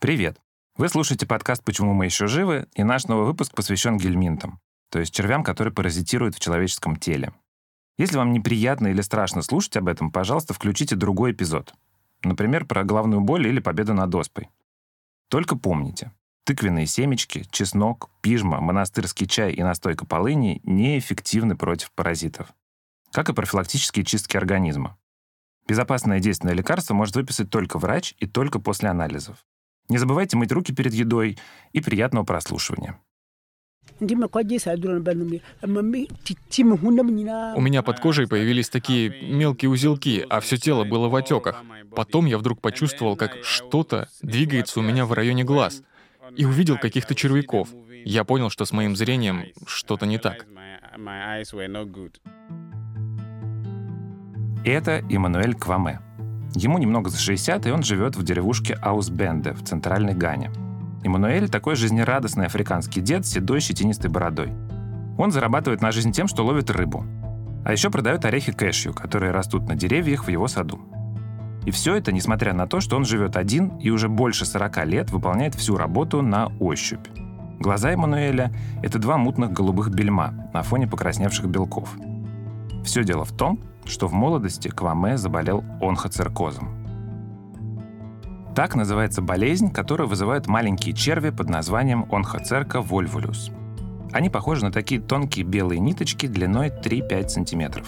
Привет! Вы слушаете подкаст «Почему мы еще живы?» и наш новый выпуск посвящен гельминтам, то есть червям, которые паразитируют в человеческом теле. Если вам неприятно или страшно слушать об этом, пожалуйста, включите другой эпизод. Например, про головную боль или победу над оспой. Только помните, тыквенные семечки, чеснок, пижма, монастырский чай и настойка полыни неэффективны против паразитов. Как и профилактические чистки организма. Безопасное действенное лекарство может выписать только врач и только после анализов. Не забывайте мыть руки перед едой и приятного прослушивания. У меня под кожей появились такие мелкие узелки, а все тело было в отеках. Потом я вдруг почувствовал, как что-то двигается у меня в районе глаз, и увидел каких-то червяков. Я понял, что с моим зрением что-то не так. Это Эммануэль Кваме. Ему немного за 60, и он живет в деревушке Аусбенде в центральной Гане. Эммануэль такой жизнерадостный африканский дед с седой щетинистой бородой. Он зарабатывает на жизнь тем, что ловит рыбу. А еще продает орехи кэшью, которые растут на деревьях в его саду. И все это, несмотря на то, что он живет один и уже больше 40 лет выполняет всю работу на ощупь. Глаза Эммануэля — это два мутных голубых бельма на фоне покрасневших белков. Все дело в том, что в молодости Кваме заболел онхоциркозом. Так называется болезнь, которую вызывают маленькие черви под названием онхоцерка вольвулюс. Они похожи на такие тонкие белые ниточки длиной 3-5 см.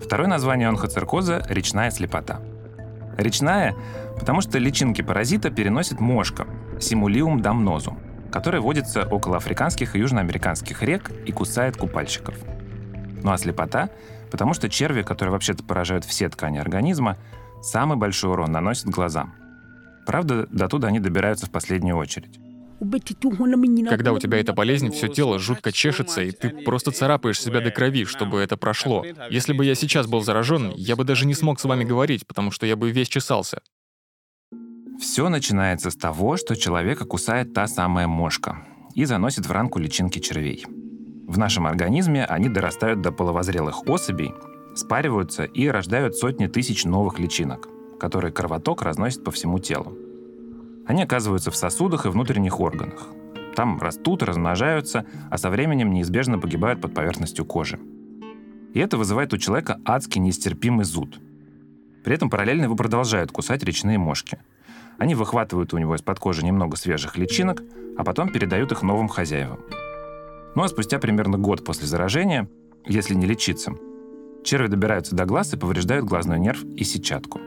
Второе название онхоциркоза – речная слепота. Речная, потому что личинки паразита переносит мошка – симулиум дамнозу, которая водится около африканских и южноамериканских рек и кусает купальщиков. Ну а слепота Потому что черви, которые вообще-то поражают все ткани организма, самый большой урон наносят глазам. Правда, до туда они добираются в последнюю очередь. Когда у тебя эта болезнь, все тело жутко чешется, и ты просто царапаешь себя до крови, чтобы это прошло. Если бы я сейчас был заражен, я бы даже не смог с вами говорить, потому что я бы весь чесался. Все начинается с того, что человека кусает та самая мошка и заносит в ранку личинки червей. В нашем организме они дорастают до половозрелых особей, спариваются и рождают сотни тысяч новых личинок, которые кровоток разносит по всему телу. Они оказываются в сосудах и внутренних органах. Там растут, размножаются, а со временем неизбежно погибают под поверхностью кожи. И это вызывает у человека адский нестерпимый зуд. При этом параллельно его продолжают кусать речные мошки. Они выхватывают у него из-под кожи немного свежих личинок, а потом передают их новым хозяевам – ну а спустя примерно год после заражения, если не лечиться, черви добираются до глаз и повреждают глазной нерв и сетчатку.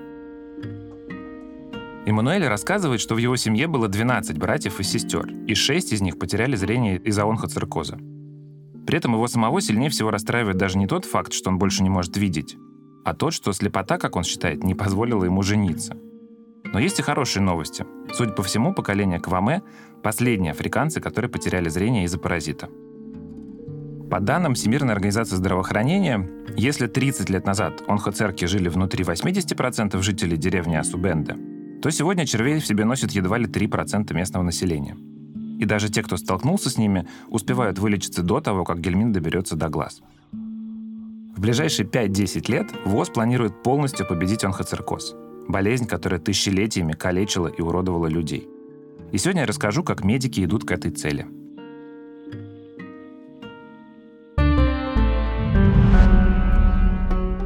Эммануэль рассказывает, что в его семье было 12 братьев и сестер, и 6 из них потеряли зрение из-за онхоциркоза. При этом его самого сильнее всего расстраивает даже не тот факт, что он больше не может видеть, а тот, что слепота, как он считает, не позволила ему жениться. Но есть и хорошие новости. Судя по всему, поколение Кваме — последние африканцы, которые потеряли зрение из-за паразита — по данным Всемирной организации здравоохранения, если 30 лет назад онхоцерки жили внутри 80% жителей деревни Асубенде, то сегодня червей в себе носят едва ли 3% местного населения. И даже те, кто столкнулся с ними, успевают вылечиться до того, как гельмин доберется до глаз. В ближайшие 5-10 лет ВОЗ планирует полностью победить онхоциркоз – болезнь, которая тысячелетиями калечила и уродовала людей. И сегодня я расскажу, как медики идут к этой цели –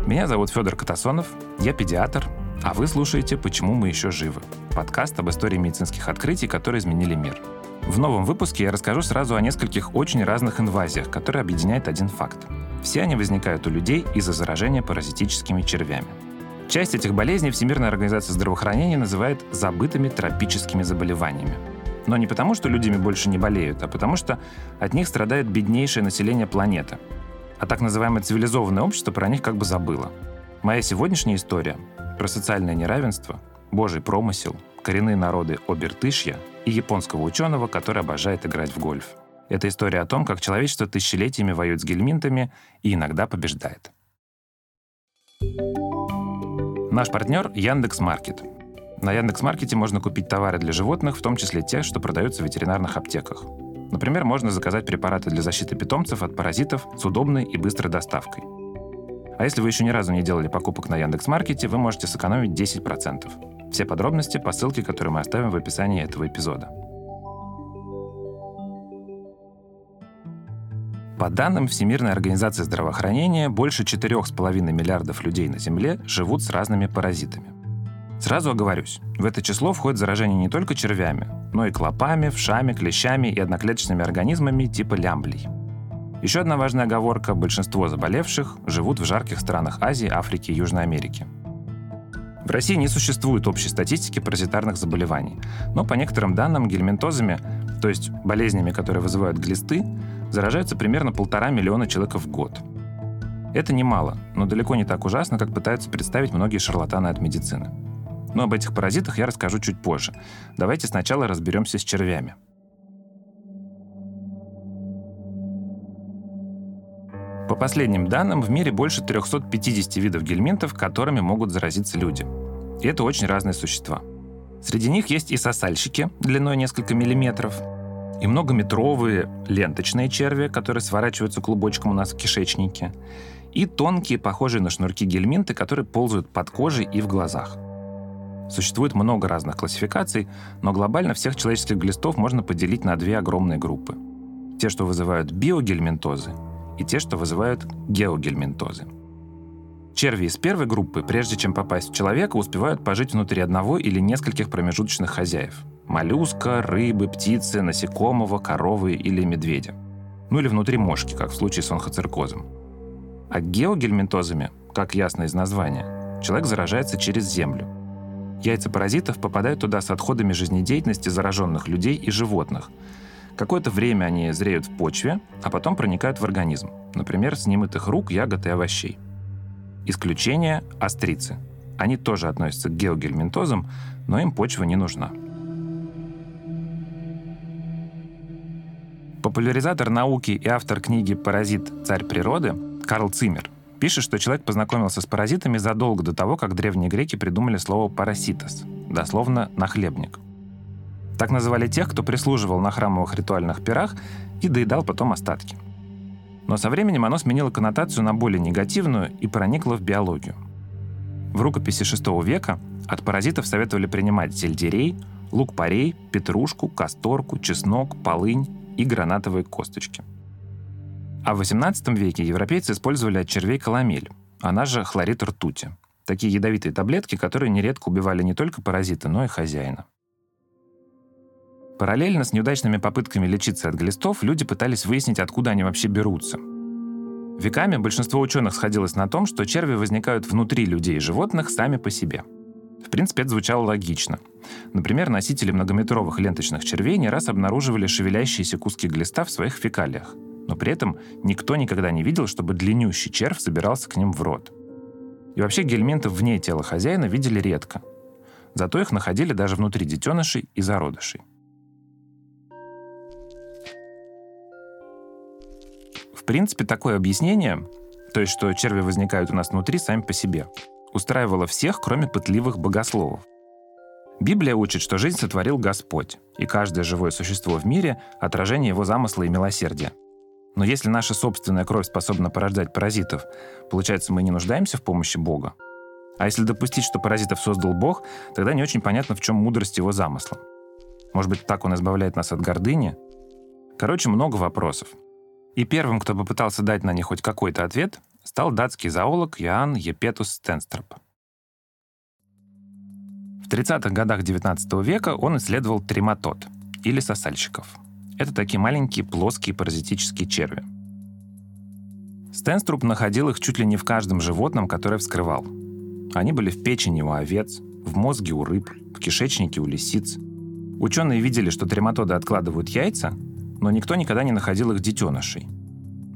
Меня зовут Федор Катасонов, я педиатр, а вы слушаете «Почему мы еще живы» — подкаст об истории медицинских открытий, которые изменили мир. В новом выпуске я расскажу сразу о нескольких очень разных инвазиях, которые объединяют один факт. Все они возникают у людей из-за заражения паразитическими червями. Часть этих болезней Всемирная организация здравоохранения называет забытыми тропическими заболеваниями. Но не потому, что людьми больше не болеют, а потому что от них страдает беднейшее население планеты, а так называемое цивилизованное общество про них как бы забыло. Моя сегодняшняя история про социальное неравенство, божий промысел, коренные народы Обертышья и японского ученого, который обожает играть в гольф. Это история о том, как человечество тысячелетиями воюет с гельминтами и иногда побеждает. Наш партнер Яндекс Маркет. На Яндекс Маркете можно купить товары для животных, в том числе те, что продаются в ветеринарных аптеках. Например, можно заказать препараты для защиты питомцев от паразитов с удобной и быстрой доставкой. А если вы еще ни разу не делали покупок на Яндекс.Маркете, вы можете сэкономить 10%. Все подробности по ссылке, которую мы оставим в описании этого эпизода. По данным Всемирной организации здравоохранения, больше 4,5 миллиардов людей на Земле живут с разными паразитами. Сразу оговорюсь, в это число входит заражение не только червями, но и клопами, вшами, клещами и одноклеточными организмами типа лямблей. Еще одна важная оговорка – большинство заболевших живут в жарких странах Азии, Африки и Южной Америки. В России не существует общей статистики паразитарных заболеваний, но по некоторым данным гельминтозами, то есть болезнями, которые вызывают глисты, заражаются примерно полтора миллиона человек в год. Это немало, но далеко не так ужасно, как пытаются представить многие шарлатаны от медицины. Но об этих паразитах я расскажу чуть позже. Давайте сначала разберемся с червями. По последним данным, в мире больше 350 видов гельминтов, которыми могут заразиться люди. И это очень разные существа. Среди них есть и сосальщики длиной несколько миллиметров, и многометровые ленточные черви, которые сворачиваются клубочком у нас в кишечнике, и тонкие, похожие на шнурки гельминты, которые ползают под кожей и в глазах. Существует много разных классификаций, но глобально всех человеческих глистов можно поделить на две огромные группы. Те, что вызывают биогельминтозы, и те, что вызывают геогельминтозы. Черви из первой группы, прежде чем попасть в человека, успевают пожить внутри одного или нескольких промежуточных хозяев. Моллюска, рыбы, птицы, насекомого, коровы или медведя. Ну или внутри мошки, как в случае с онхоциркозом. А геогельминтозами, как ясно из названия, человек заражается через землю. Яйца паразитов попадают туда с отходами жизнедеятельности зараженных людей и животных. Какое-то время они зреют в почве, а потом проникают в организм, например, с немытых рук, ягод и овощей. Исключение – острицы. Они тоже относятся к геогельминтозам, но им почва не нужна. Популяризатор науки и автор книги «Паразит. Царь природы» Карл Циммер пишет, что человек познакомился с паразитами задолго до того, как древние греки придумали слово «параситос», дословно «нахлебник». Так называли тех, кто прислуживал на храмовых ритуальных пирах и доедал потом остатки. Но со временем оно сменило коннотацию на более негативную и проникло в биологию. В рукописи VI века от паразитов советовали принимать сельдерей, лук-порей, петрушку, касторку, чеснок, полынь, и гранатовые косточки. А в XVIII веке европейцы использовали от червей каламель, она же хлорид ртути. Такие ядовитые таблетки, которые нередко убивали не только паразита, но и хозяина. Параллельно с неудачными попытками лечиться от глистов, люди пытались выяснить, откуда они вообще берутся. Веками большинство ученых сходилось на том, что черви возникают внутри людей и животных сами по себе – в принципе, это звучало логично. Например, носители многометровых ленточных червей не раз обнаруживали шевелящиеся куски глиста в своих фекалиях. Но при этом никто никогда не видел, чтобы длиннющий червь забирался к ним в рот. И вообще гельминтов вне тела хозяина видели редко. Зато их находили даже внутри детенышей и зародышей. В принципе, такое объяснение, то есть что черви возникают у нас внутри сами по себе, устраивала всех, кроме пытливых богословов. Библия учит, что жизнь сотворил Господь, и каждое живое существо в мире — отражение его замысла и милосердия. Но если наша собственная кровь способна порождать паразитов, получается, мы не нуждаемся в помощи Бога. А если допустить, что паразитов создал Бог, тогда не очень понятно, в чем мудрость его замысла. Может быть, так он избавляет нас от гордыни? Короче, много вопросов. И первым, кто попытался дать на них хоть какой-то ответ, стал датский зоолог Иоанн Епетус Стенстроп. В 30-х годах XIX века он исследовал трематод, или сосальщиков. Это такие маленькие плоские паразитические черви. Стенструп находил их чуть ли не в каждом животном, которое вскрывал. Они были в печени у овец, в мозге у рыб, в кишечнике у лисиц. Ученые видели, что трематоды откладывают яйца, но никто никогда не находил их детенышей.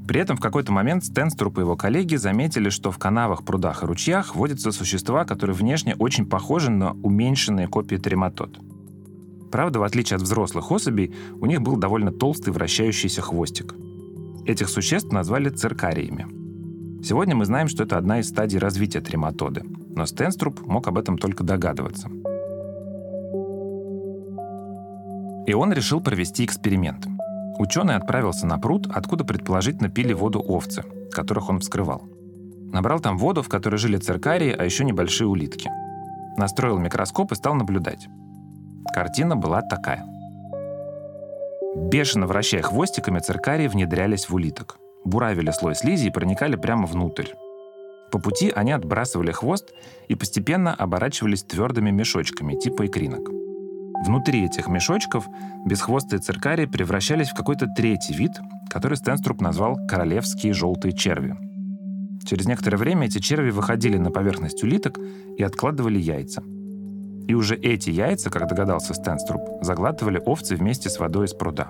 При этом в какой-то момент Стенструп и его коллеги заметили, что в канавах, прудах и ручьях водятся существа, которые внешне очень похожи на уменьшенные копии трематод. Правда, в отличие от взрослых особей, у них был довольно толстый вращающийся хвостик. Этих существ назвали циркариями. Сегодня мы знаем, что это одна из стадий развития трематоды, но Стенструп мог об этом только догадываться. И он решил провести эксперимент – Ученый отправился на пруд, откуда предположительно пили воду овцы, которых он вскрывал. Набрал там воду, в которой жили циркарии, а еще небольшие улитки. Настроил микроскоп и стал наблюдать. Картина была такая. Бешено вращая хвостиками, циркарии внедрялись в улиток. Буравили слой слизи и проникали прямо внутрь. По пути они отбрасывали хвост и постепенно оборачивались твердыми мешочками типа икринок. Внутри этих мешочков бесхвостые циркарии превращались в какой-то третий вид, который Стенструп назвал «королевские желтые черви». Через некоторое время эти черви выходили на поверхность улиток и откладывали яйца. И уже эти яйца, как догадался Стенструп, заглатывали овцы вместе с водой из пруда.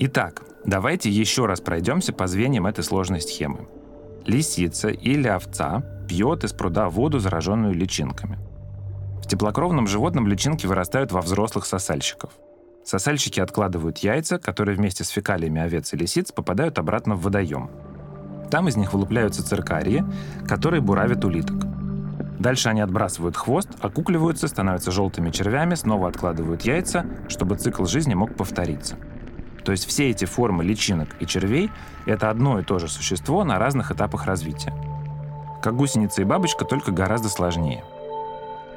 Итак, давайте еще раз пройдемся по звеньям этой сложной схемы. Лисица или овца пьет из пруда воду, зараженную личинками – в теплокровном животном личинки вырастают во взрослых сосальщиков. Сосальщики откладывают яйца, которые вместе с фекалиями овец и лисиц попадают обратно в водоем. Там из них вылупляются циркарии, которые буравят улиток. Дальше они отбрасывают хвост, окукливаются, становятся желтыми червями, снова откладывают яйца, чтобы цикл жизни мог повториться. То есть все эти формы личинок и червей — это одно и то же существо на разных этапах развития. Как гусеница и бабочка, только гораздо сложнее —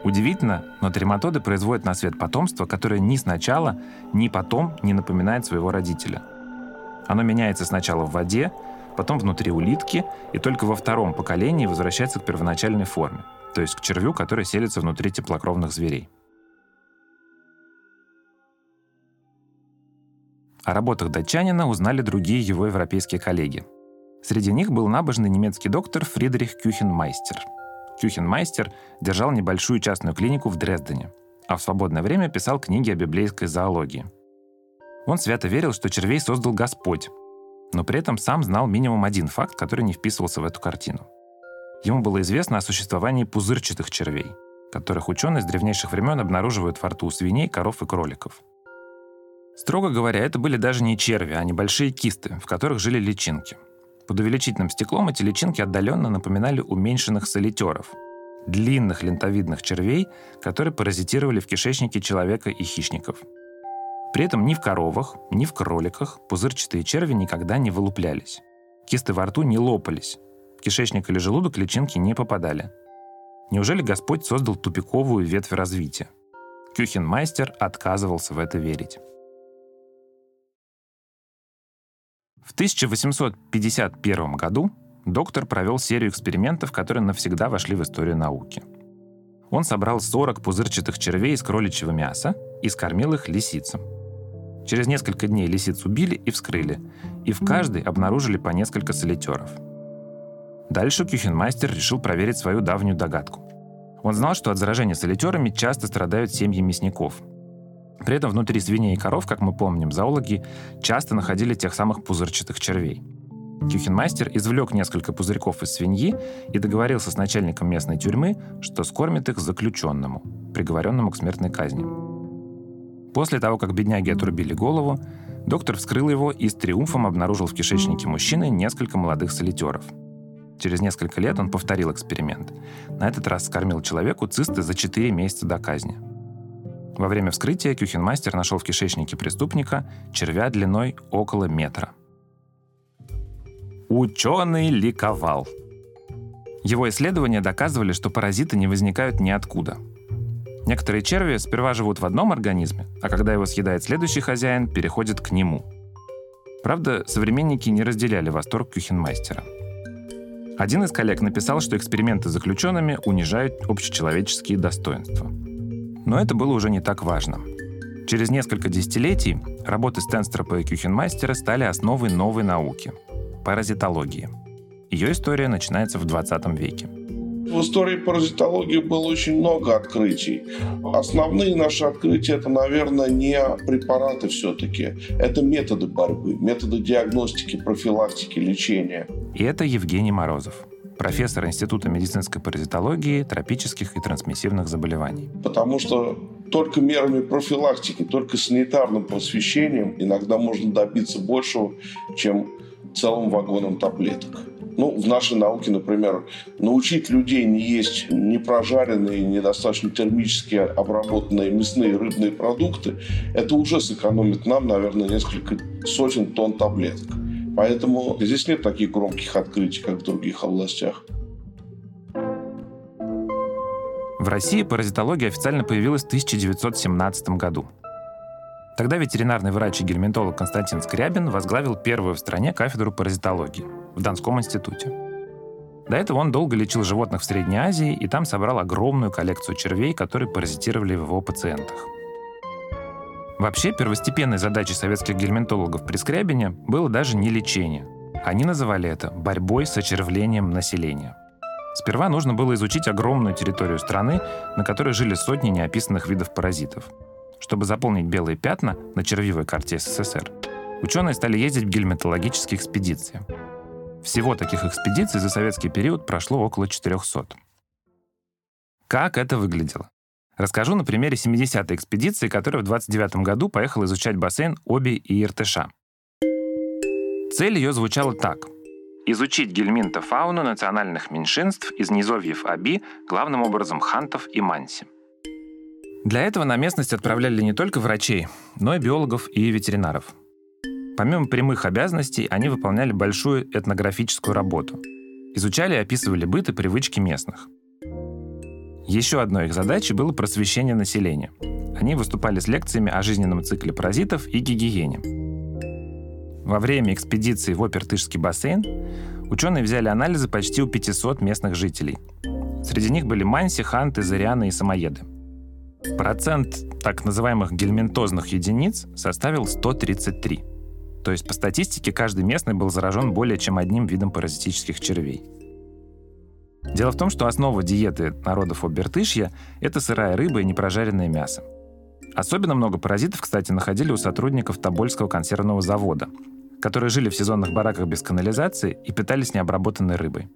Удивительно, но трематоды производят на свет потомство, которое ни сначала, ни потом не напоминает своего родителя. Оно меняется сначала в воде, потом внутри улитки, и только во втором поколении возвращается к первоначальной форме, то есть к червю, который селится внутри теплокровных зверей. О работах датчанина узнали другие его европейские коллеги. Среди них был набожный немецкий доктор Фридрих Кюхенмайстер – Кюхенмайстер держал небольшую частную клинику в Дрездене, а в свободное время писал книги о библейской зоологии. Он свято верил, что червей создал Господь, но при этом сам знал минимум один факт, который не вписывался в эту картину. Ему было известно о существовании пузырчатых червей, которых ученые с древнейших времен обнаруживают во рту свиней, коров и кроликов. Строго говоря, это были даже не черви, а небольшие кисты, в которых жили личинки. Под увеличительным стеклом эти личинки отдаленно напоминали уменьшенных солитеров, длинных лентовидных червей, которые паразитировали в кишечнике человека и хищников. При этом ни в коровах, ни в кроликах пузырчатые черви никогда не вылуплялись. Кисты во рту не лопались. Кишечник или желудок личинки не попадали. Неужели Господь создал тупиковую ветвь развития? Кюхенмайстер отказывался в это верить. В 1851 году доктор провел серию экспериментов, которые навсегда вошли в историю науки. Он собрал 40 пузырчатых червей из кроличьего мяса и скормил их лисицам. Через несколько дней лисиц убили и вскрыли, и в каждой обнаружили по несколько солитеров. Дальше Кюхенмастер решил проверить свою давнюю догадку. Он знал, что от заражения солитерами часто страдают семьи мясников – при этом внутри свиней и коров, как мы помним, зоологи часто находили тех самых пузырчатых червей. Кюхенмастер извлек несколько пузырьков из свиньи и договорился с начальником местной тюрьмы, что скормит их заключенному, приговоренному к смертной казни. После того, как бедняги отрубили голову, доктор вскрыл его и с триумфом обнаружил в кишечнике мужчины несколько молодых солитеров. Через несколько лет он повторил эксперимент. На этот раз скормил человеку цисты за 4 месяца до казни – во время вскрытия Кюхенмастер нашел в кишечнике преступника червя длиной около метра. Ученый ликовал. Его исследования доказывали, что паразиты не возникают ниоткуда. Некоторые черви сперва живут в одном организме, а когда его съедает следующий хозяин, переходят к нему. Правда, современники не разделяли восторг Кюхенмастера. Один из коллег написал, что эксперименты с заключенными унижают общечеловеческие достоинства – но это было уже не так важно. Через несколько десятилетий работы Стенстропа и Кюхенмастера стали основой новой науки – паразитологии. Ее история начинается в 20 веке. В истории паразитологии было очень много открытий. Основные наши открытия – это, наверное, не препараты все-таки. Это методы борьбы, методы диагностики, профилактики, лечения. И это Евгений Морозов, профессор Института медицинской паразитологии, тропических и трансмиссивных заболеваний. Потому что только мерами профилактики, только санитарным просвещением иногда можно добиться большего, чем целым вагоном таблеток. Ну, в нашей науке, например, научить людей не есть непрожаренные, недостаточно термически обработанные мясные рыбные продукты, это уже сэкономит нам, наверное, несколько сотен тонн таблеток. Поэтому здесь нет таких громких открытий, как в других областях. В России паразитология официально появилась в 1917 году. Тогда ветеринарный врач и гельминтолог Константин Скрябин возглавил первую в стране кафедру паразитологии в Донском институте. До этого он долго лечил животных в Средней Азии и там собрал огромную коллекцию червей, которые паразитировали в его пациентах. Вообще, первостепенной задачей советских гельминтологов при Скрябине было даже не лечение. Они называли это борьбой с очервлением населения. Сперва нужно было изучить огромную территорию страны, на которой жили сотни неописанных видов паразитов. Чтобы заполнить белые пятна на червивой карте СССР, ученые стали ездить в гельминтологические экспедиции. Всего таких экспедиций за советский период прошло около 400. Как это выглядело? Расскажу на примере 70-й экспедиции, которая в 29 году поехала изучать бассейн Оби и Иртыша. Цель ее звучала так. Изучить гельминтофауну национальных меньшинств из низовьев Аби, главным образом хантов и манси. Для этого на местность отправляли не только врачей, но и биологов и ветеринаров. Помимо прямых обязанностей, они выполняли большую этнографическую работу. Изучали и описывали быт и привычки местных. Еще одной их задачей было просвещение населения. Они выступали с лекциями о жизненном цикле паразитов и гигиене. Во время экспедиции в Опертышский бассейн ученые взяли анализы почти у 500 местных жителей. Среди них были манси, ханты, зарианы и самоеды. Процент так называемых гельминтозных единиц составил 133. То есть по статистике каждый местный был заражен более чем одним видом паразитических червей. Дело в том, что основа диеты народов Обертышья — это сырая рыба и непрожаренное мясо. Особенно много паразитов, кстати, находили у сотрудников Тобольского консервного завода, которые жили в сезонных бараках без канализации и питались необработанной рыбой.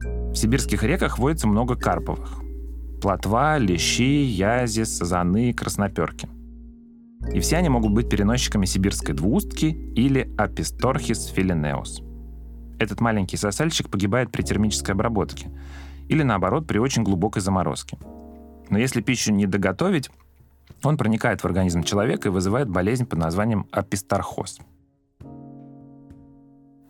В сибирских реках водится много карповых. Плотва, лещи, язи, сазаны, красноперки. И все они могут быть переносчиками сибирской двуустки или аписторхис филинеус – этот маленький сосальщик погибает при термической обработке или, наоборот, при очень глубокой заморозке. Но если пищу не доготовить, он проникает в организм человека и вызывает болезнь под названием апистархоз.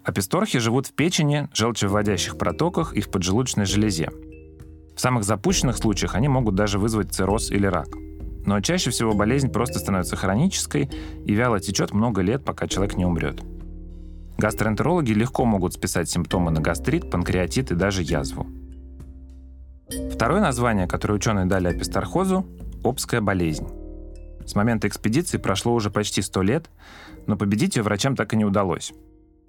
Аписторхи живут в печени, желчевыводящих протоках и в поджелудочной железе. В самых запущенных случаях они могут даже вызвать цирроз или рак. Но чаще всего болезнь просто становится хронической и вяло течет много лет, пока человек не умрет. Гастроэнтерологи легко могут списать симптомы на гастрит, панкреатит и даже язву. Второе название, которое ученые дали апистархозу – обская болезнь. С момента экспедиции прошло уже почти 100 лет, но победить ее врачам так и не удалось.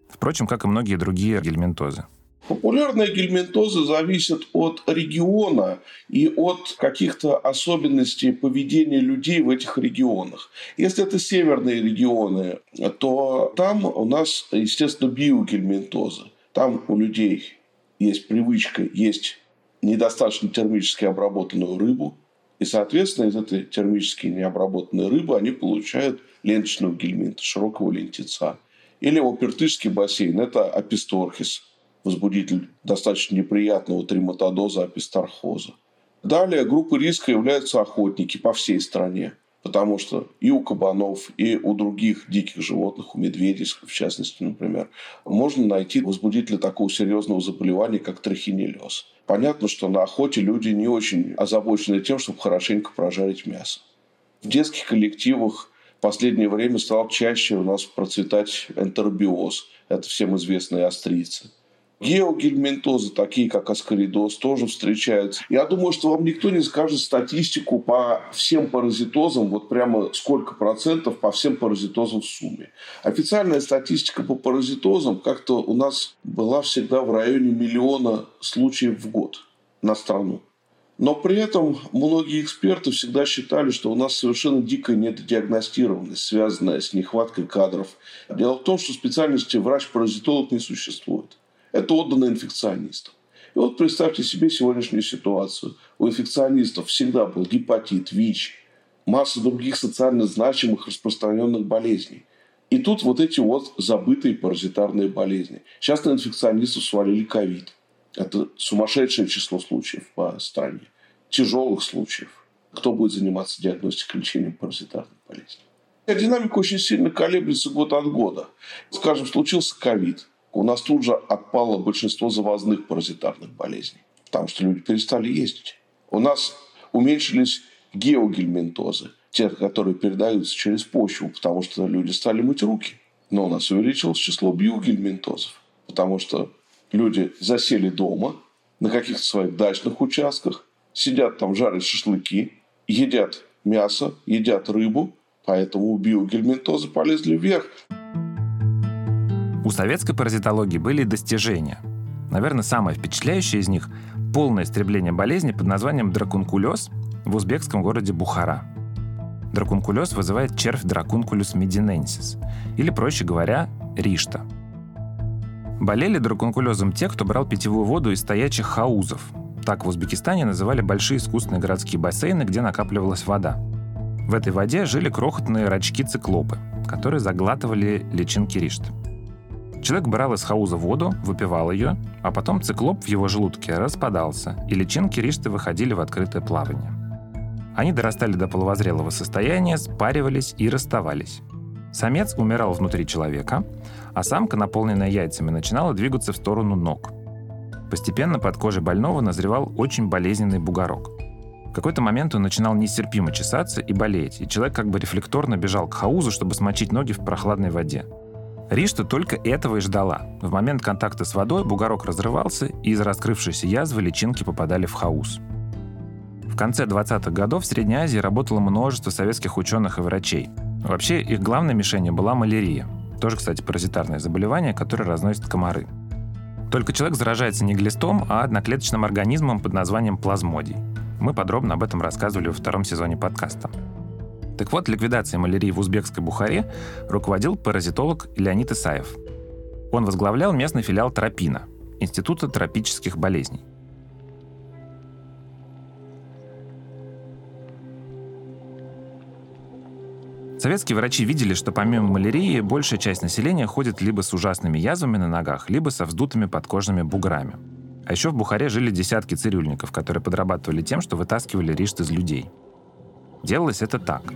Впрочем, как и многие другие гельминтозы. Популярные гельминтозы зависят от региона и от каких-то особенностей поведения людей в этих регионах. Если это северные регионы, то там у нас, естественно, биогельминтозы. Там у людей есть привычка есть недостаточно термически обработанную рыбу, и, соответственно, из этой термически необработанной рыбы они получают ленточного гельминта, широкого лентица. Или опертышский бассейн – это аписторхис – возбудитель достаточно неприятного трематодоза апистархоза. Далее группой риска являются охотники по всей стране, потому что и у кабанов, и у других диких животных, у медведей, в частности, например, можно найти возбудители такого серьезного заболевания, как трахинеллез. Понятно, что на охоте люди не очень озабочены тем, чтобы хорошенько прожарить мясо. В детских коллективах в последнее время стал чаще у нас процветать энтеробиоз. Это всем известные острицы – Геогельминтозы, такие как аскоридоз, тоже встречаются. Я думаю, что вам никто не скажет статистику по всем паразитозам, вот прямо сколько процентов по всем паразитозам в сумме. Официальная статистика по паразитозам как-то у нас была всегда в районе миллиона случаев в год на страну. Но при этом многие эксперты всегда считали, что у нас совершенно дикая недодиагностированность, связанная с нехваткой кадров. Дело в том, что специальности врач-паразитолог не существует. Это отдано инфекционистам. И вот представьте себе сегодняшнюю ситуацию. У инфекционистов всегда был гепатит, ВИЧ, масса других социально значимых распространенных болезней. И тут вот эти вот забытые паразитарные болезни. Сейчас на инфекционистов свалили ковид. Это сумасшедшее число случаев по стране. Тяжелых случаев. Кто будет заниматься диагностикой лечением паразитарных болезней? Динамика очень сильно колеблется год от года. Скажем, случился ковид у нас тут же отпало большинство завозных паразитарных болезней, потому что люди перестали ездить. У нас Уменьшились геогельминтозы, те, которые передаются через почву, потому что люди стали мыть руки. Но у нас увеличилось число биогельминтозов, потому что люди засели дома на каких-то своих дачных участках, сидят там, жарят шашлыки, едят мясо, едят рыбу, поэтому биогельминтозы полезли вверх. У советской паразитологии были достижения. Наверное, самое впечатляющее из них – полное истребление болезни под названием дракункулез в узбекском городе Бухара. Дракункулез вызывает червь дракункулюс мединенсис, или, проще говоря, ришта. Болели дракункулезом те, кто брал питьевую воду из стоячих хаузов. Так в Узбекистане называли большие искусственные городские бассейны, где накапливалась вода. В этой воде жили крохотные рачки-циклопы, которые заглатывали личинки ришты. Человек брал из хауза воду, выпивал ее, а потом циклоп в его желудке распадался, и личинки ришты выходили в открытое плавание. Они дорастали до половозрелого состояния, спаривались и расставались. Самец умирал внутри человека, а самка, наполненная яйцами, начинала двигаться в сторону ног. Постепенно под кожей больного назревал очень болезненный бугорок. В какой-то момент он начинал нестерпимо чесаться и болеть, и человек как бы рефлекторно бежал к хаузу, чтобы смочить ноги в прохладной воде. Ришта только этого и ждала. В момент контакта с водой бугорок разрывался, и из раскрывшейся язвы личинки попадали в хаус. В конце 20-х годов в Средней Азии работало множество советских ученых и врачей. Вообще, их главной мишенью была малярия. Тоже, кстати, паразитарное заболевание, которое разносят комары. Только человек заражается не глистом, а одноклеточным организмом под названием плазмодий. Мы подробно об этом рассказывали во втором сезоне подкаста. Так вот, ликвидацией малярии в узбекской Бухаре руководил паразитолог Леонид Исаев. Он возглавлял местный филиал Тропина, Института тропических болезней. Советские врачи видели, что помимо малярии большая часть населения ходит либо с ужасными язвами на ногах, либо со вздутыми подкожными буграми. А еще в Бухаре жили десятки цирюльников, которые подрабатывали тем, что вытаскивали ришт из людей – Делалось это так.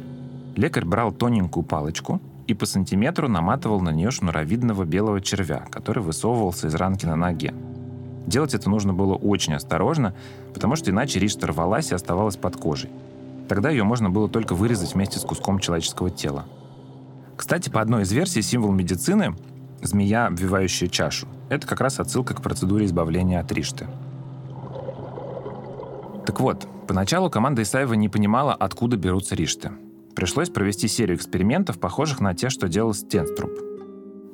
Лекарь брал тоненькую палочку и по сантиметру наматывал на нее шнуровидного белого червя, который высовывался из ранки на ноге. Делать это нужно было очень осторожно, потому что иначе ришта рвалась и оставалась под кожей. Тогда ее можно было только вырезать вместе с куском человеческого тела. Кстати, по одной из версий, символ медицины — змея, обвивающая чашу. Это как раз отсылка к процедуре избавления от ришты. Так вот, поначалу команда Исаева не понимала, откуда берутся ришты. Пришлось провести серию экспериментов, похожих на те, что делал Стенструп.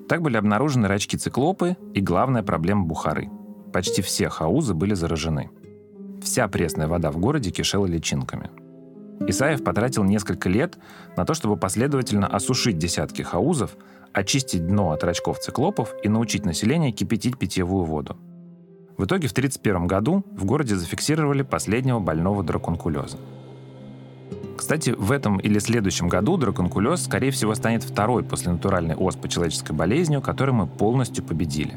Так были обнаружены рачки-циклопы и главная проблема Бухары. Почти все хаузы были заражены. Вся пресная вода в городе кишела личинками. Исаев потратил несколько лет на то, чтобы последовательно осушить десятки хаузов, очистить дно от рачков циклопов и научить население кипятить питьевую воду. В итоге в 1931 году в городе зафиксировали последнего больного драконкулеза. Кстати, в этом или следующем году драконкулез, скорее всего, станет второй после натуральной оспы человеческой болезнью, которую мы полностью победили.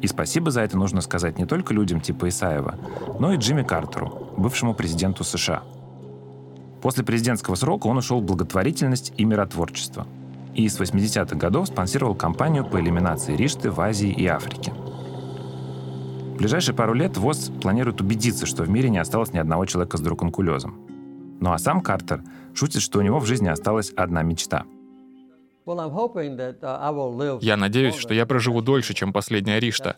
И спасибо за это нужно сказать не только людям типа Исаева, но и Джимми Картеру, бывшему президенту США. После президентского срока он ушел в благотворительность и миротворчество. И с 80-х годов спонсировал кампанию по элиминации ришты в Азии и Африке – в ближайшие пару лет ВОЗ планирует убедиться, что в мире не осталось ни одного человека с драконкулезом. Ну а сам Картер шутит, что у него в жизни осталась одна мечта. Uh, я надеюсь, что я проживу дольше, чем последняя Ришта.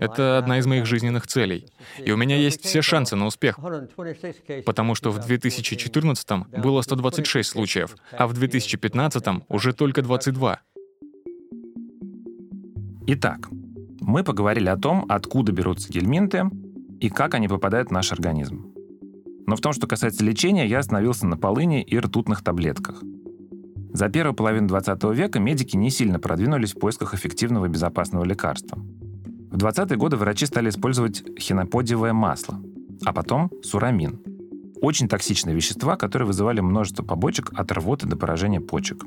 Это одна из моих жизненных целей. И у меня есть все шансы на успех. Потому что в 2014 было 126 случаев, а в 2015 уже только 22. Итак, мы поговорили о том, откуда берутся гельминты и как они попадают в наш организм. Но в том, что касается лечения, я остановился на полыне и ртутных таблетках. За первую половину 20 века медики не сильно продвинулись в поисках эффективного и безопасного лекарства. В 20-е годы врачи стали использовать хиноподиевое масло, а потом сурамин. Очень токсичные вещества, которые вызывали множество побочек от рвоты до поражения почек.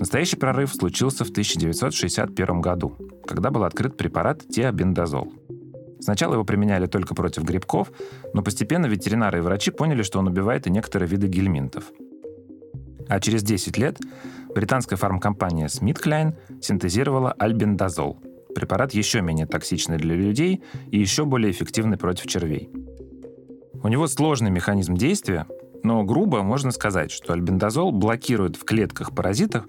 Настоящий прорыв случился в 1961 году, когда был открыт препарат теобендазол. Сначала его применяли только против грибков, но постепенно ветеринары и врачи поняли, что он убивает и некоторые виды гельминтов. А через 10 лет британская фармкомпания SmithKline синтезировала альбендазол – препарат еще менее токсичный для людей и еще более эффективный против червей. У него сложный механизм действия, но грубо можно сказать, что альбендазол блокирует в клетках паразитов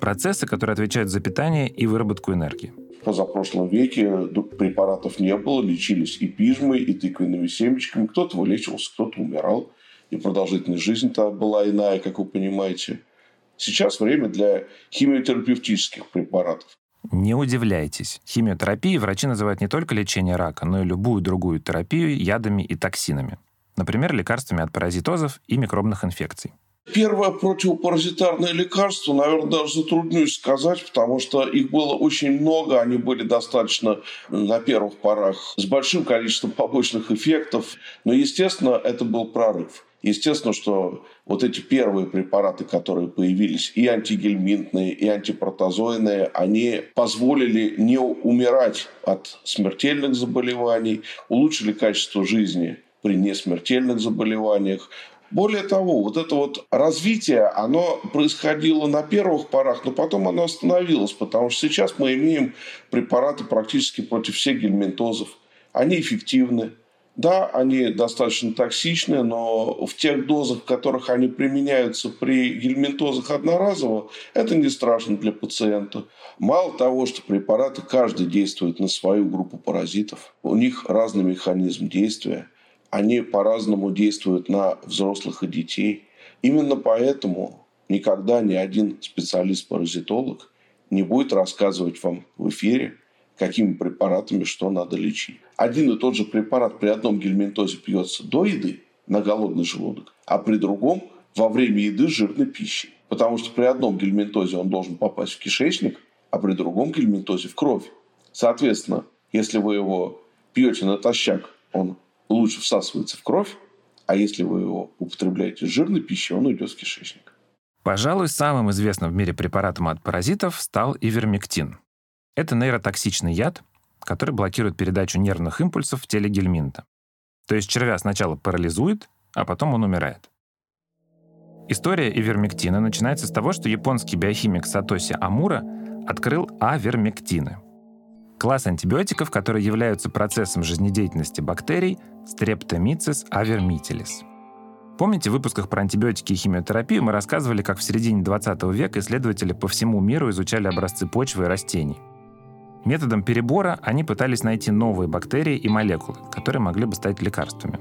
процессы, которые отвечают за питание и выработку энергии. В позапрошлом веке препаратов не было, лечились и пижмой, и тыквенными семечками. Кто-то вылечивался, кто-то умирал. И продолжительность жизни-то была иная, как вы понимаете. Сейчас время для химиотерапевтических препаратов. Не удивляйтесь. Химиотерапией врачи называют не только лечение рака, но и любую другую терапию ядами и токсинами. Например, лекарствами от паразитозов и микробных инфекций. Первое противопаразитарное лекарство, наверное, даже затруднюсь сказать, потому что их было очень много, они были достаточно на первых порах с большим количеством побочных эффектов. Но, естественно, это был прорыв. Естественно, что вот эти первые препараты, которые появились, и антигельминтные, и антипротозойные, они позволили не умирать от смертельных заболеваний, улучшили качество жизни при несмертельных заболеваниях, более того, вот это вот развитие, оно происходило на первых порах, но потом оно остановилось, потому что сейчас мы имеем препараты практически против всех гельминтозов. Они эффективны, да, они достаточно токсичны, но в тех дозах, в которых они применяются при гельминтозах одноразово, это не страшно для пациента. Мало того, что препараты каждый действует на свою группу паразитов, у них разный механизм действия – они по-разному действуют на взрослых и детей. Именно поэтому никогда ни один специалист-паразитолог не будет рассказывать вам в эфире, какими препаратами что надо лечить. Один и тот же препарат при одном гельминтозе пьется до еды на голодный желудок, а при другом во время еды жирной пищей. Потому что при одном гельминтозе он должен попасть в кишечник, а при другом гельминтозе в кровь. Соответственно, если вы его пьете натощак, он лучше всасывается в кровь, а если вы его употребляете с жирной пищей, он уйдет в кишечник. Пожалуй, самым известным в мире препаратом от паразитов стал ивермектин. Это нейротоксичный яд, который блокирует передачу нервных импульсов в теле гельминта. То есть червя сначала парализует, а потом он умирает. История ивермектина начинается с того, что японский биохимик Сатоси Амура открыл авермектины — Класс антибиотиков, которые являются процессом жизнедеятельности бактерий Streptomyces avermitilis. Помните, в выпусках про антибиотики и химиотерапию мы рассказывали, как в середине 20 века исследователи по всему миру изучали образцы почвы и растений. Методом перебора они пытались найти новые бактерии и молекулы, которые могли бы стать лекарствами.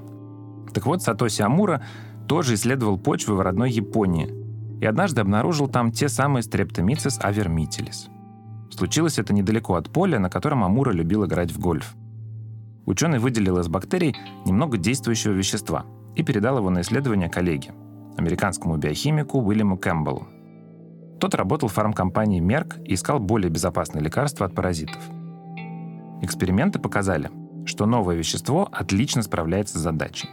Так вот, Сатоси Амура тоже исследовал почвы в родной Японии и однажды обнаружил там те самые Streptomyces avermitilis – Случилось это недалеко от поля, на котором Амура любил играть в гольф. Ученый выделил из бактерий немного действующего вещества и передал его на исследование коллеге, американскому биохимику Уильяму Кэмпбеллу. Тот работал в фармкомпании Merck и искал более безопасные лекарства от паразитов. Эксперименты показали, что новое вещество отлично справляется с задачей.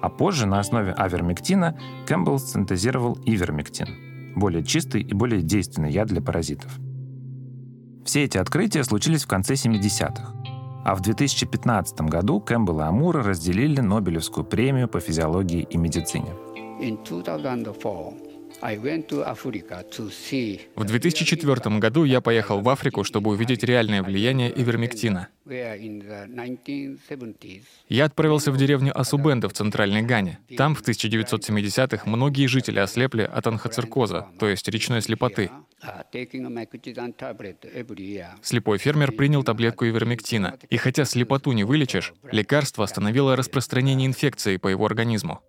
А позже на основе авермектина Кэмпбелл синтезировал ивермектин, более чистый и более действенный яд для паразитов – все эти открытия случились в конце 70-х. А в 2015 году Кэмпбелл и Амура разделили Нобелевскую премию по физиологии и медицине. В 2004 году я поехал в Африку, чтобы увидеть реальное влияние ивермектина. Я отправился в деревню Асубенда в Центральной Гане. Там в 1970-х многие жители ослепли от анхоциркоза, то есть речной слепоты. Слепой фермер принял таблетку ивермектина, и хотя слепоту не вылечишь, лекарство остановило распространение инфекции по его организму.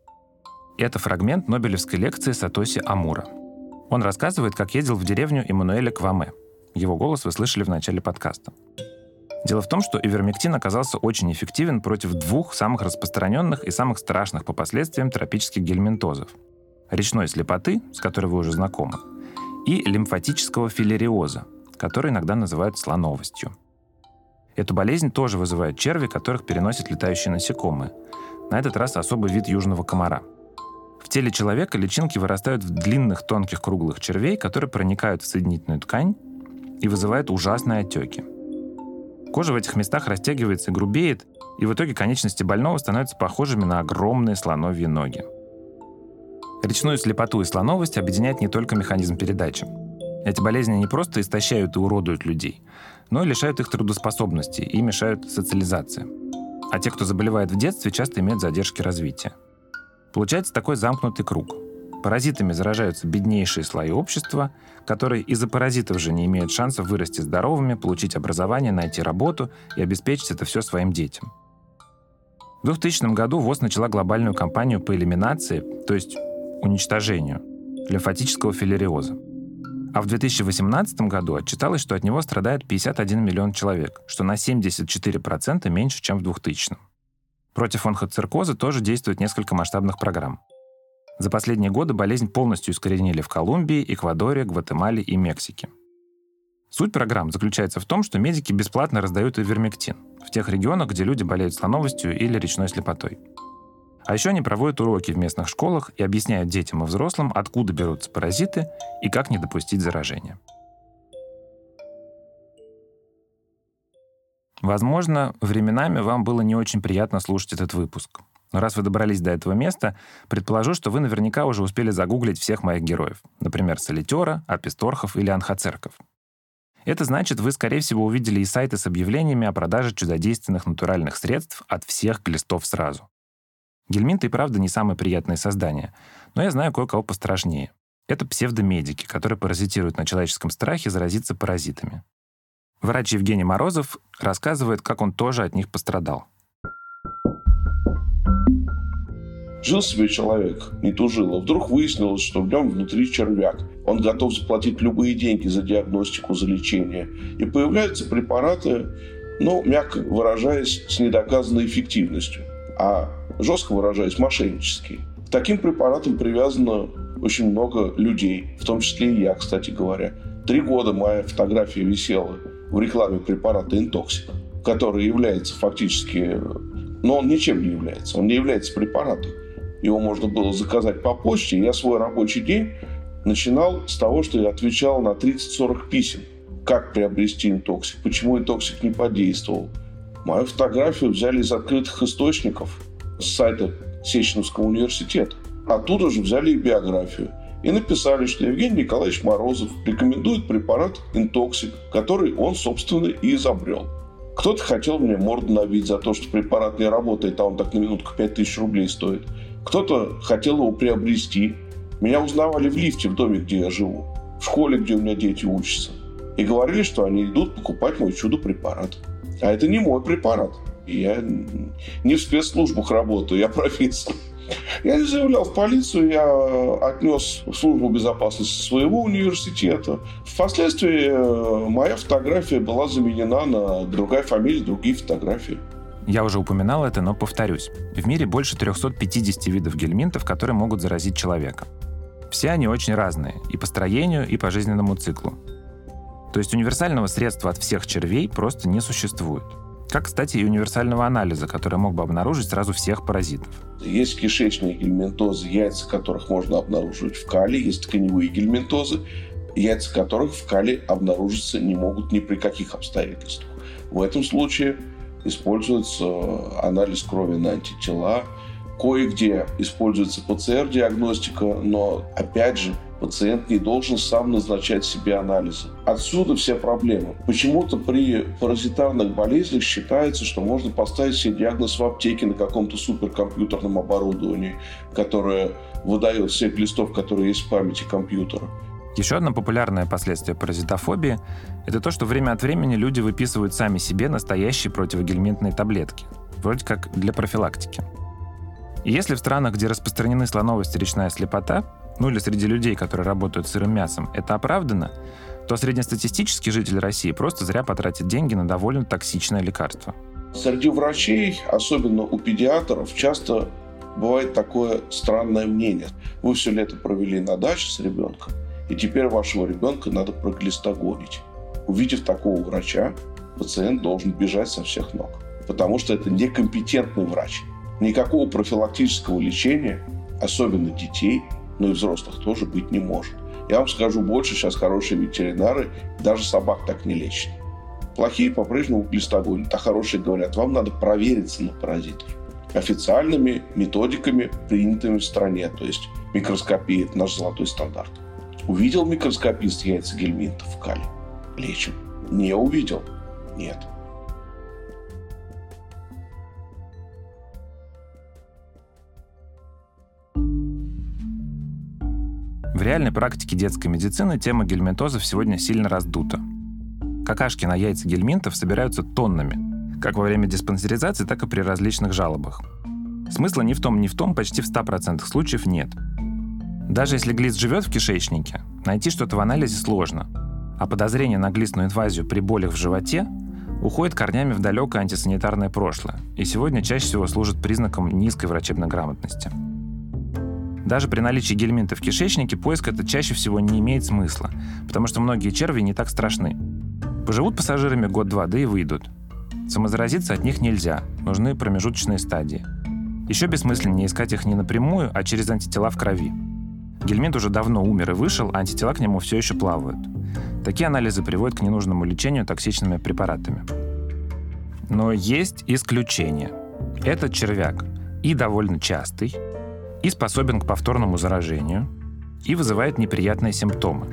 Это фрагмент Нобелевской лекции Сатоси Амура. Он рассказывает, как ездил в деревню Эммануэля Кваме. Его голос вы слышали в начале подкаста. Дело в том, что ивермектин оказался очень эффективен против двух самых распространенных и самых страшных по последствиям тропических гельминтозов. Речной слепоты, с которой вы уже знакомы, и лимфатического филериоза, который иногда называют слоновостью. Эту болезнь тоже вызывают черви, которых переносят летающие насекомые. На этот раз особый вид южного комара – в теле человека личинки вырастают в длинных тонких круглых червей, которые проникают в соединительную ткань и вызывают ужасные отеки. Кожа в этих местах растягивается и грубеет, и в итоге конечности больного становятся похожими на огромные слоновьи ноги. Речную слепоту и слоновость объединяет не только механизм передачи. Эти болезни не просто истощают и уродуют людей, но и лишают их трудоспособности и мешают социализации. а те, кто заболевает в детстве, часто имеют задержки развития. Получается такой замкнутый круг. Паразитами заражаются беднейшие слои общества, которые из-за паразитов же не имеют шансов вырасти здоровыми, получить образование, найти работу и обеспечить это все своим детям. В 2000 году ВОЗ начала глобальную кампанию по элиминации, то есть уничтожению, лимфатического филариоза. А в 2018 году отчиталось, что от него страдает 51 миллион человек, что на 74% меньше, чем в 2000 Против онхоциркоза тоже действует несколько масштабных программ. За последние годы болезнь полностью искоренили в Колумбии, Эквадоре, Гватемале и Мексике. Суть программ заключается в том, что медики бесплатно раздают ивермектин в тех регионах, где люди болеют слоновостью или речной слепотой. А еще они проводят уроки в местных школах и объясняют детям и взрослым, откуда берутся паразиты и как не допустить заражения. Возможно, временами вам было не очень приятно слушать этот выпуск. Но раз вы добрались до этого места, предположу, что вы наверняка уже успели загуглить всех моих героев. Например, Солитера, Аписторхов или Анхацерков. Это значит, вы, скорее всего, увидели и сайты с объявлениями о продаже чудодейственных натуральных средств от всех глистов сразу. Гельминты и правда не самые приятные создания, но я знаю кое-кого пострашнее. Это псевдомедики, которые паразитируют на человеческом страхе заразиться паразитами. Врач Евгений Морозов рассказывает, как он тоже от них пострадал. Жил себе человек, не тужил, а вдруг выяснилось, что в нем внутри червяк. Он готов заплатить любые деньги за диагностику, за лечение. И появляются препараты, ну, мягко выражаясь, с недоказанной эффективностью, а жестко выражаясь, мошеннические. К таким препаратам привязано очень много людей, в том числе и я, кстати говоря. Три года моя фотография висела в рекламе препарата «Интоксик», который является фактически... Но он ничем не является. Он не является препаратом. Его можно было заказать по почте. Я свой рабочий день начинал с того, что я отвечал на 30-40 писем. Как приобрести интоксик? Почему интоксик не подействовал? Мою фотографию взяли из открытых источников с сайта Сеченовского университета. Оттуда же взяли и биографию. И написали, что Евгений Николаевич Морозов рекомендует препарат интоксик, который он, собственно, и изобрел. Кто-то хотел мне морду набить за то, что препарат не работает, а он так на минутку 5000 рублей стоит. Кто-то хотел его приобрести. Меня узнавали в лифте в доме, где я живу, в школе, где у меня дети учатся. И говорили, что они идут покупать мой чудо-препарат. А это не мой препарат. Я не в спецслужбах работаю, я профессор. Я не заявлял в полицию, я отнес в службу безопасности своего университета. Впоследствии э, моя фотография была заменена на другая фамилия, другие фотографии. Я уже упоминал это, но повторюсь. В мире больше 350 видов гельминтов, которые могут заразить человека. Все они очень разные и по строению, и по жизненному циклу. То есть универсального средства от всех червей просто не существует. Как, кстати, и универсального анализа, который мог бы обнаружить сразу всех паразитов. Есть кишечные гельминтозы, яйца которых можно обнаруживать в кале, есть тканевые гельминтозы, яйца которых в кале обнаружиться не могут ни при каких обстоятельствах. В этом случае используется анализ крови на антитела, кое-где используется ПЦР-диагностика, но, опять же, пациент не должен сам назначать себе анализы. Отсюда вся проблема. Почему-то при паразитарных болезнях считается, что можно поставить себе диагноз в аптеке на каком-то суперкомпьютерном оборудовании, которое выдает всех листов, которые есть в памяти компьютера. Еще одно популярное последствие паразитофобии – это то, что время от времени люди выписывают сами себе настоящие противогельминтные таблетки, вроде как для профилактики. И если в странах, где распространены слоновость и речная слепота, ну или среди людей, которые работают с сырым мясом, это оправдано, то среднестатистический житель России просто зря потратит деньги на довольно токсичное лекарство. Среди врачей, особенно у педиатров, часто бывает такое странное мнение. Вы все лето провели на даче с ребенком, и теперь вашего ребенка надо проглистогонить. Увидев такого врача, пациент должен бежать со всех ног, потому что это некомпетентный врач. Никакого профилактического лечения, особенно детей, но и взрослых тоже быть не может. Я вам скажу больше, сейчас хорошие ветеринары даже собак так не лечат. Плохие по-прежнему глистогонят, а хорошие говорят, вам надо провериться на паразитов официальными методиками, принятыми в стране. То есть микроскопия – это наш золотой стандарт. Увидел микроскопист яйца гельминтов в кале? Лечим. Не увидел? Нет. Реальной практике детской медицины тема гельминтозов сегодня сильно раздута. Какашки на яйца гельминтов собираются тоннами, как во время диспансеризации, так и при различных жалобах. Смысла ни в том, ни в том почти в 100% случаев нет. Даже если глист живет в кишечнике, найти что-то в анализе сложно, а подозрение на глистную инвазию при болях в животе уходит корнями в далекое антисанитарное прошлое и сегодня чаще всего служит признаком низкой врачебной грамотности. Даже при наличии гельминта в кишечнике поиск это чаще всего не имеет смысла, потому что многие черви не так страшны. Поживут пассажирами год-два, да и выйдут. Самозаразиться от них нельзя, нужны промежуточные стадии. Еще бессмысленнее искать их не напрямую, а через антитела в крови. Гельминт уже давно умер и вышел, а антитела к нему все еще плавают. Такие анализы приводят к ненужному лечению токсичными препаратами. Но есть исключения. Этот червяк и довольно частый, и способен к повторному заражению, и вызывает неприятные симптомы.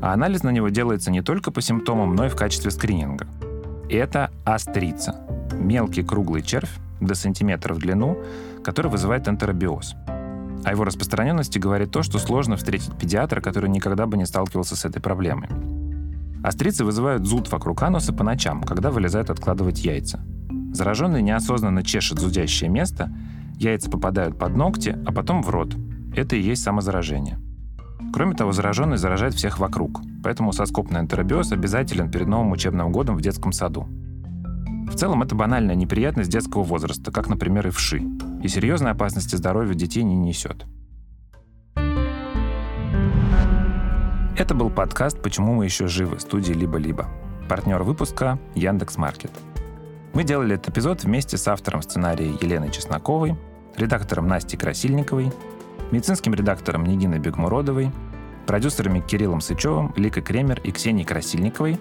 А анализ на него делается не только по симптомам, но и в качестве скрининга. Это астрица – мелкий круглый червь до сантиметра в длину, который вызывает энтеробиоз. О его распространенности говорит то, что сложно встретить педиатра, который никогда бы не сталкивался с этой проблемой. Острицы вызывают зуд вокруг ануса по ночам, когда вылезают откладывать яйца. Зараженный неосознанно чешет зудящее место Яйца попадают под ногти, а потом в рот. Это и есть самозаражение. Кроме того, зараженный заражает всех вокруг, поэтому соскопный энтеробиоз обязателен перед новым учебным годом в детском саду. В целом, это банальная неприятность детского возраста, как, например, и вши, и серьезной опасности здоровью детей не несет. Это был подкаст «Почему мы еще живы» студии «Либо-либо». Партнер выпуска – Яндекс.Маркет. Мы делали этот эпизод вместе с автором сценария Еленой Чесноковой, редактором Настей Красильниковой, медицинским редактором Нигиной Бегмуродовой, продюсерами Кириллом Сычевым, Ликой Кремер и Ксенией Красильниковой,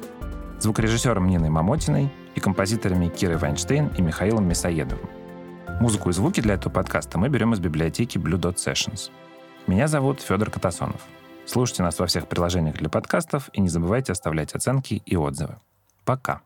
звукорежиссером Ниной Мамотиной и композиторами Кирой Вайнштейн и Михаилом Мясоедовым. Музыку и звуки для этого подкаста мы берем из библиотеки Blue Dot Sessions. Меня зовут Федор Катасонов. Слушайте нас во всех приложениях для подкастов и не забывайте оставлять оценки и отзывы. Пока.